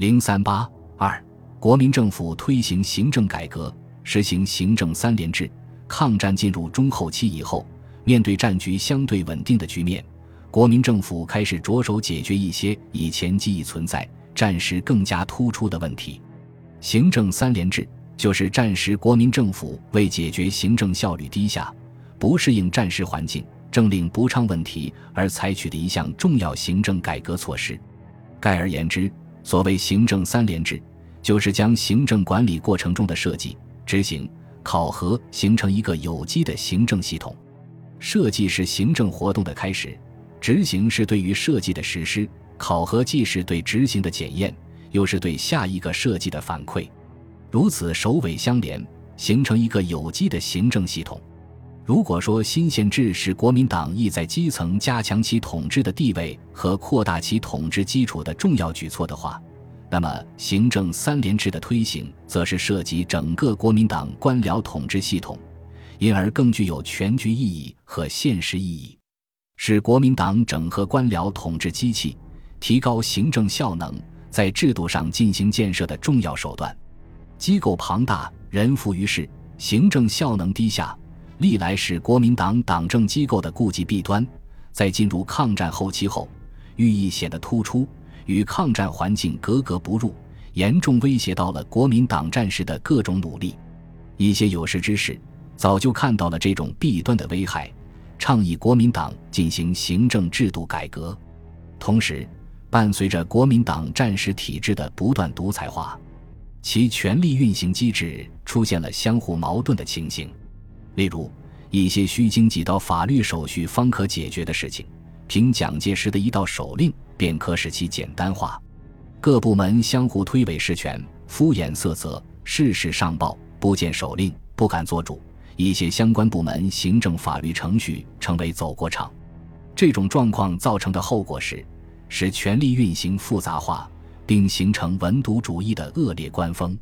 零三八二，国民政府推行行政改革，实行行政三联制。抗战进入中后期以后，面对战局相对稳定的局面，国民政府开始着手解决一些以前记忆存在、战时更加突出的问题。行政三联制就是战时国民政府为解决行政效率低下、不适应战时环境、政令不畅问题而采取的一项重要行政改革措施。概而言之，所谓行政三联制，就是将行政管理过程中的设计、执行、考核形成一个有机的行政系统。设计是行政活动的开始，执行是对于设计的实施，考核既是对执行的检验，又是对下一个设计的反馈。如此首尾相连，形成一个有机的行政系统。如果说新宪制是国民党意在基层加强其统治的地位和扩大其统治基础的重要举措的话，那么行政三联制的推行，则是涉及整个国民党官僚统治系统，因而更具有全局意义和现实意义，是国民党整合官僚统治机器、提高行政效能、在制度上进行建设的重要手段。机构庞大，人浮于事，行政效能低下。历来是国民党党政机构的顾忌弊端，在进入抗战后期后，寓意显得突出，与抗战环境格格不入，严重威胁到了国民党战士的各种努力。一些有识之士早就看到了这种弊端的危害，倡议国民党进行行政制度改革。同时，伴随着国民党战时体制的不断独裁化，其权力运行机制出现了相互矛盾的情形。例如，一些需经几道法律手续方可解决的事情，凭蒋介石的一道手令便可使其简单化。各部门相互推诿事权，敷衍塞责，事事上报，不见手令，不敢做主。一些相关部门行政法律程序成为走过场。这种状况造成的后果是，使权力运行复杂化，并形成文牍主义的恶劣官风。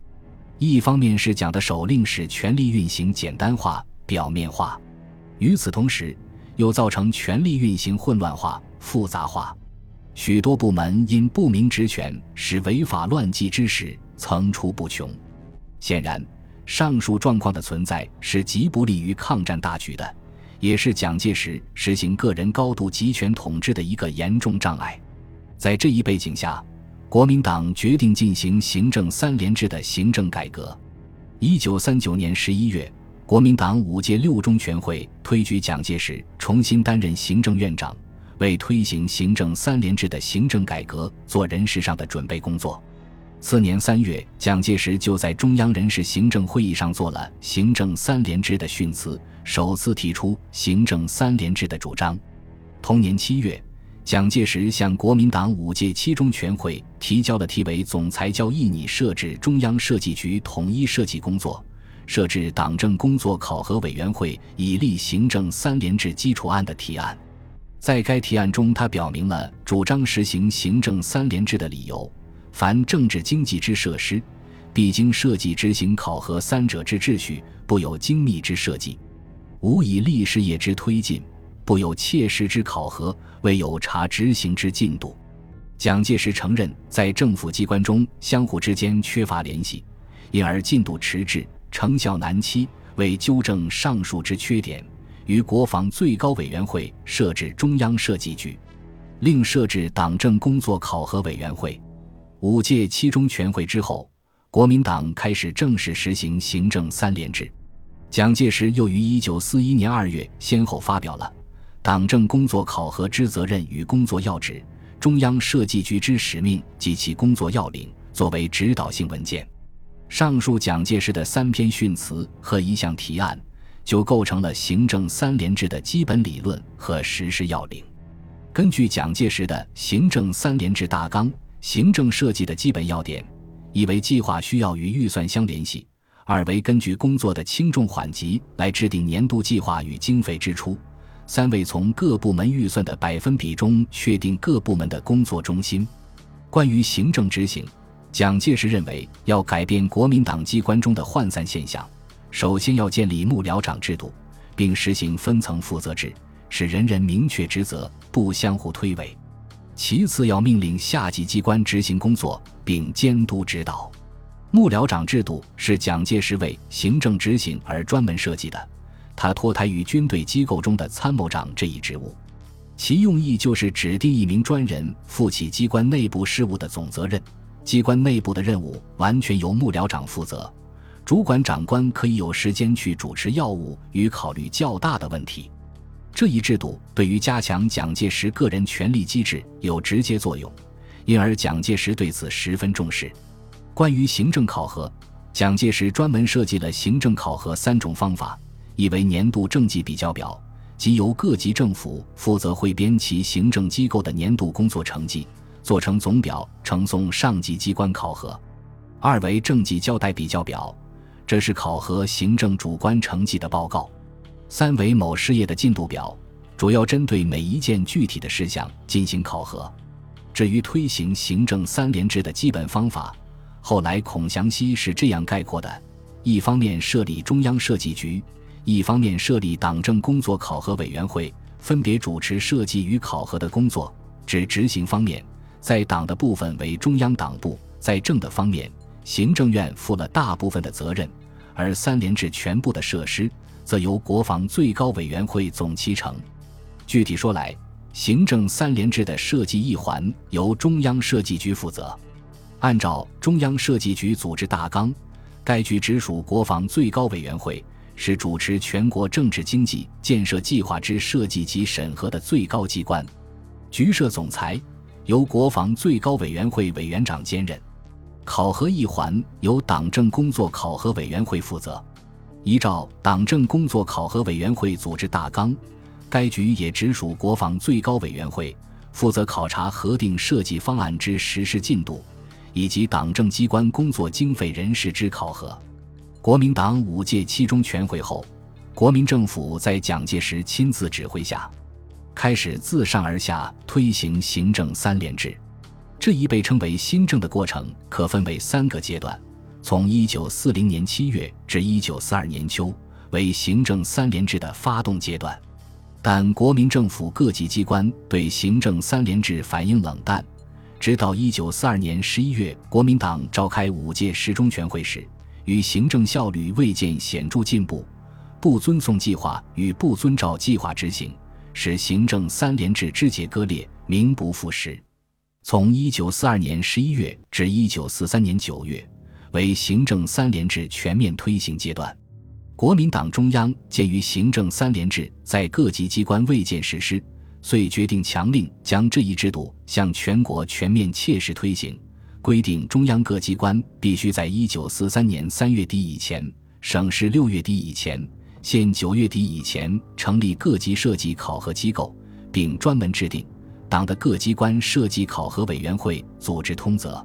一方面是蒋的手令使权力运行简单化。表面化，与此同时，又造成权力运行混乱化、复杂化，许多部门因不明职权，使违法乱纪之事层出不穷。显然，上述状况的存在是极不利于抗战大局的，也是蒋介石实行个人高度集权统治的一个严重障碍。在这一背景下，国民党决定进行行政三联制的行政改革。一九三九年十一月。国民党五届六中全会推举蒋介石重新担任行政院长，为推行行政三联制的行政改革做人事上的准备工作。次年三月，蒋介石就在中央人事行政会议上做了行政三联制的训词，首次提出行政三联制的主张。同年七月，蒋介石向国民党五届七中全会提交了题为“总裁交议拟设置中央设计局统一设计工作”。设置党政工作考核委员会，以立行政三联制基础案的提案，在该提案中，他表明了主张实行行政三联制的理由：凡政治经济之设施，必经设计执行考核三者之秩序，不有精密之设计；无以立事业之推进，不有切实之考核，未有查执行之进度。蒋介石承认，在政府机关中相互之间缺乏联系，因而进度迟滞。成效难期，为纠正上述之缺点，于国防最高委员会设置中央设计局，另设置党政工作考核委员会。五届七中全会之后，国民党开始正式实行行政三联制。蒋介石又于一九四一年二月先后发表了《党政工作考核之责任与工作要旨》《中央设计局之使命及其工作要领》作为指导性文件。上述蒋介石的三篇训词和一项提案，就构成了行政三联制的基本理论和实施要领。根据蒋介石的行政三联制大纲，行政设计的基本要点：一为计划需要与预算相联系；二为根据工作的轻重缓急来制定年度计划与经费支出；三为从各部门预算的百分比中确定各部门的工作中心。关于行政执行。蒋介石认为，要改变国民党机关中的涣散现象，首先要建立幕僚长制度，并实行分层负责制，使人人明确职责，不相互推诿。其次要命令下级机关执行工作，并监督指导。幕僚长制度是蒋介石为行政执行而专门设计的，他脱胎于军队机构中的参谋长这一职务，其用意就是指定一名专人负起机关内部事务的总责任。机关内部的任务完全由幕僚长负责，主管长官可以有时间去主持要务与考虑较大的问题。这一制度对于加强蒋介石个人权力机制有直接作用，因而蒋介石对此十分重视。关于行政考核，蒋介石专门设计了行政考核三种方法：一为年度政绩比较表，即由各级政府负责汇编其行政机构的年度工作成绩。做成总表呈送上级机关考核，二为政绩交代比较表，这是考核行政主观成绩的报告；三为某事业的进度表，主要针对每一件具体的事项进行考核。至于推行行政三联制的基本方法，后来孔祥熙是这样概括的：一方面设立中央设计局，一方面设立党政工作考核委员会，分别主持设计与考核的工作。指执行方面。在党的部分为中央党部，在政的方面，行政院负了大部分的责任，而三联制全部的设施则由国防最高委员会总其成。具体说来，行政三联制的设计一环由中央设计局负责。按照中央设计局组织大纲，该局直属国防最高委员会，是主持全国政治经济建设计划之设计及审核的最高机关。局设总裁。由国防最高委员会委员长兼任，考核一环由党政工作考核委员会负责。依照党政工作考核委员会组织大纲，该局也直属国防最高委员会，负责考察核定设计方案之实施进度，以及党政机关工作经费人事之考核。国民党五届七中全会后，国民政府在蒋介石亲自指挥下。开始自上而下推行行政三联制，这一被称为新政的过程可分为三个阶段：从一九四零年七月至一九四二年秋为行政三联制的发动阶段，但国民政府各级机关对行政三联制反应冷淡，直到一九四二年十一月国民党召开五届十中全会时，与行政效率未见显著进步，不遵从计划与不遵照计划执行。使行政三联制肢解割裂，名不副实。从一九四二年十一月至一九四三年九月，为行政三联制全面推行阶段。国民党中央鉴于行政三联制在各级机关未见实施，遂决定强令将这一制度向全国全面切实推行，规定中央各机关必须在一九四三年三月底以前，省市六月底以前。现九月底以前成立各级设计考核机构，并专门制定党的各机关设计考核委员会组织通则。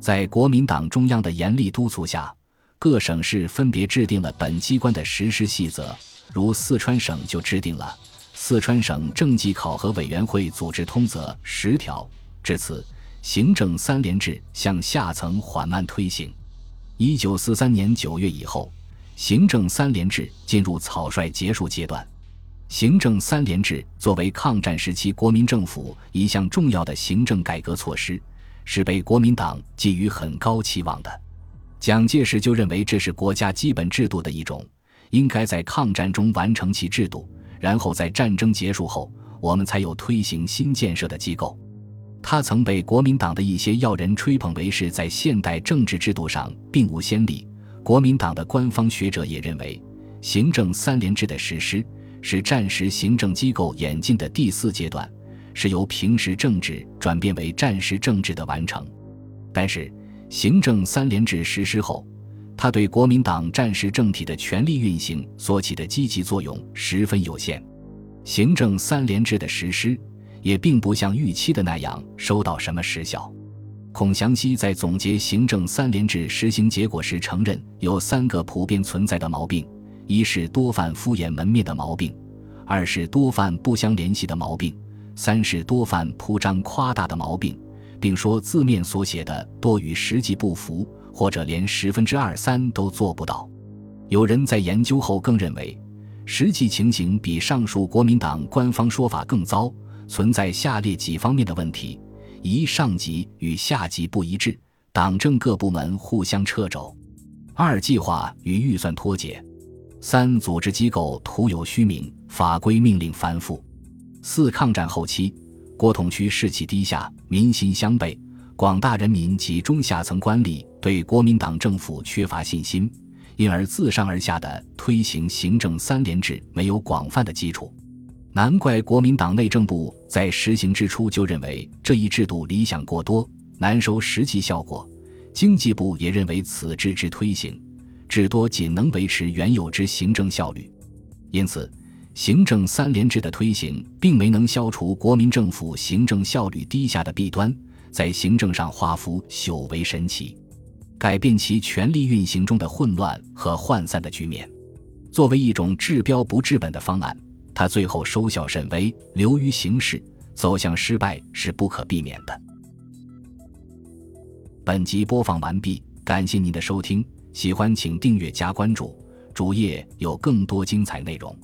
在国民党中央的严厉督促下，各省市分别制定了本机关的实施细则。如四川省就制定了《四川省政绩考核委员会组织通则》十条。至此，行政三联制向下层缓慢推行。一九四三年九月以后。行政三联制进入草率结束阶段。行政三联制作为抗战时期国民政府一项重要的行政改革措施，是被国民党寄予很高期望的。蒋介石就认为这是国家基本制度的一种，应该在抗战中完成其制度，然后在战争结束后，我们才有推行新建设的机构。他曾被国民党的一些要人吹捧为是在现代政治制度上并无先例。国民党的官方学者也认为，行政三联制的实施是战时行政机构演进的第四阶段，是由平时政治转变为战时政治的完成。但是，行政三联制实施后，它对国民党战时政体的权力运行所起的积极作用十分有限。行政三联制的实施也并不像预期的那样收到什么实效。孔祥熙在总结行政三联制实行结果时承认，有三个普遍存在的毛病：一是多犯敷衍门面的毛病；二是多犯不相联系的毛病；三是多犯铺张夸大的毛病，并说字面所写的多与实际不符，或者连十分之二三都做不到。有人在研究后更认为，实际情形比上述国民党官方说法更糟，存在下列几方面的问题。一上级与下级不一致，党政各部门互相掣肘；二计划与预算脱节；三组织机构徒有虚名，法规命令繁复；四抗战后期，国统区士气低下，民心相悖，广大人民及中下层官吏对国民党政府缺乏信心，因而自上而下的推行行政三联制没有广泛的基础。难怪国民党内政部在实行之初就认为这一制度理想过多，难收实际效果。经济部也认为此制之推行，至多仅能维持原有之行政效率。因此，行政三联制的推行并没能消除国民政府行政效率低下的弊端，在行政上画幅朽为神奇，改变其权力运行中的混乱和涣散的局面。作为一种治标不治本的方案。他最后收效甚微，流于形式，走向失败是不可避免的。本集播放完毕，感谢您的收听，喜欢请订阅加关注，主页有更多精彩内容。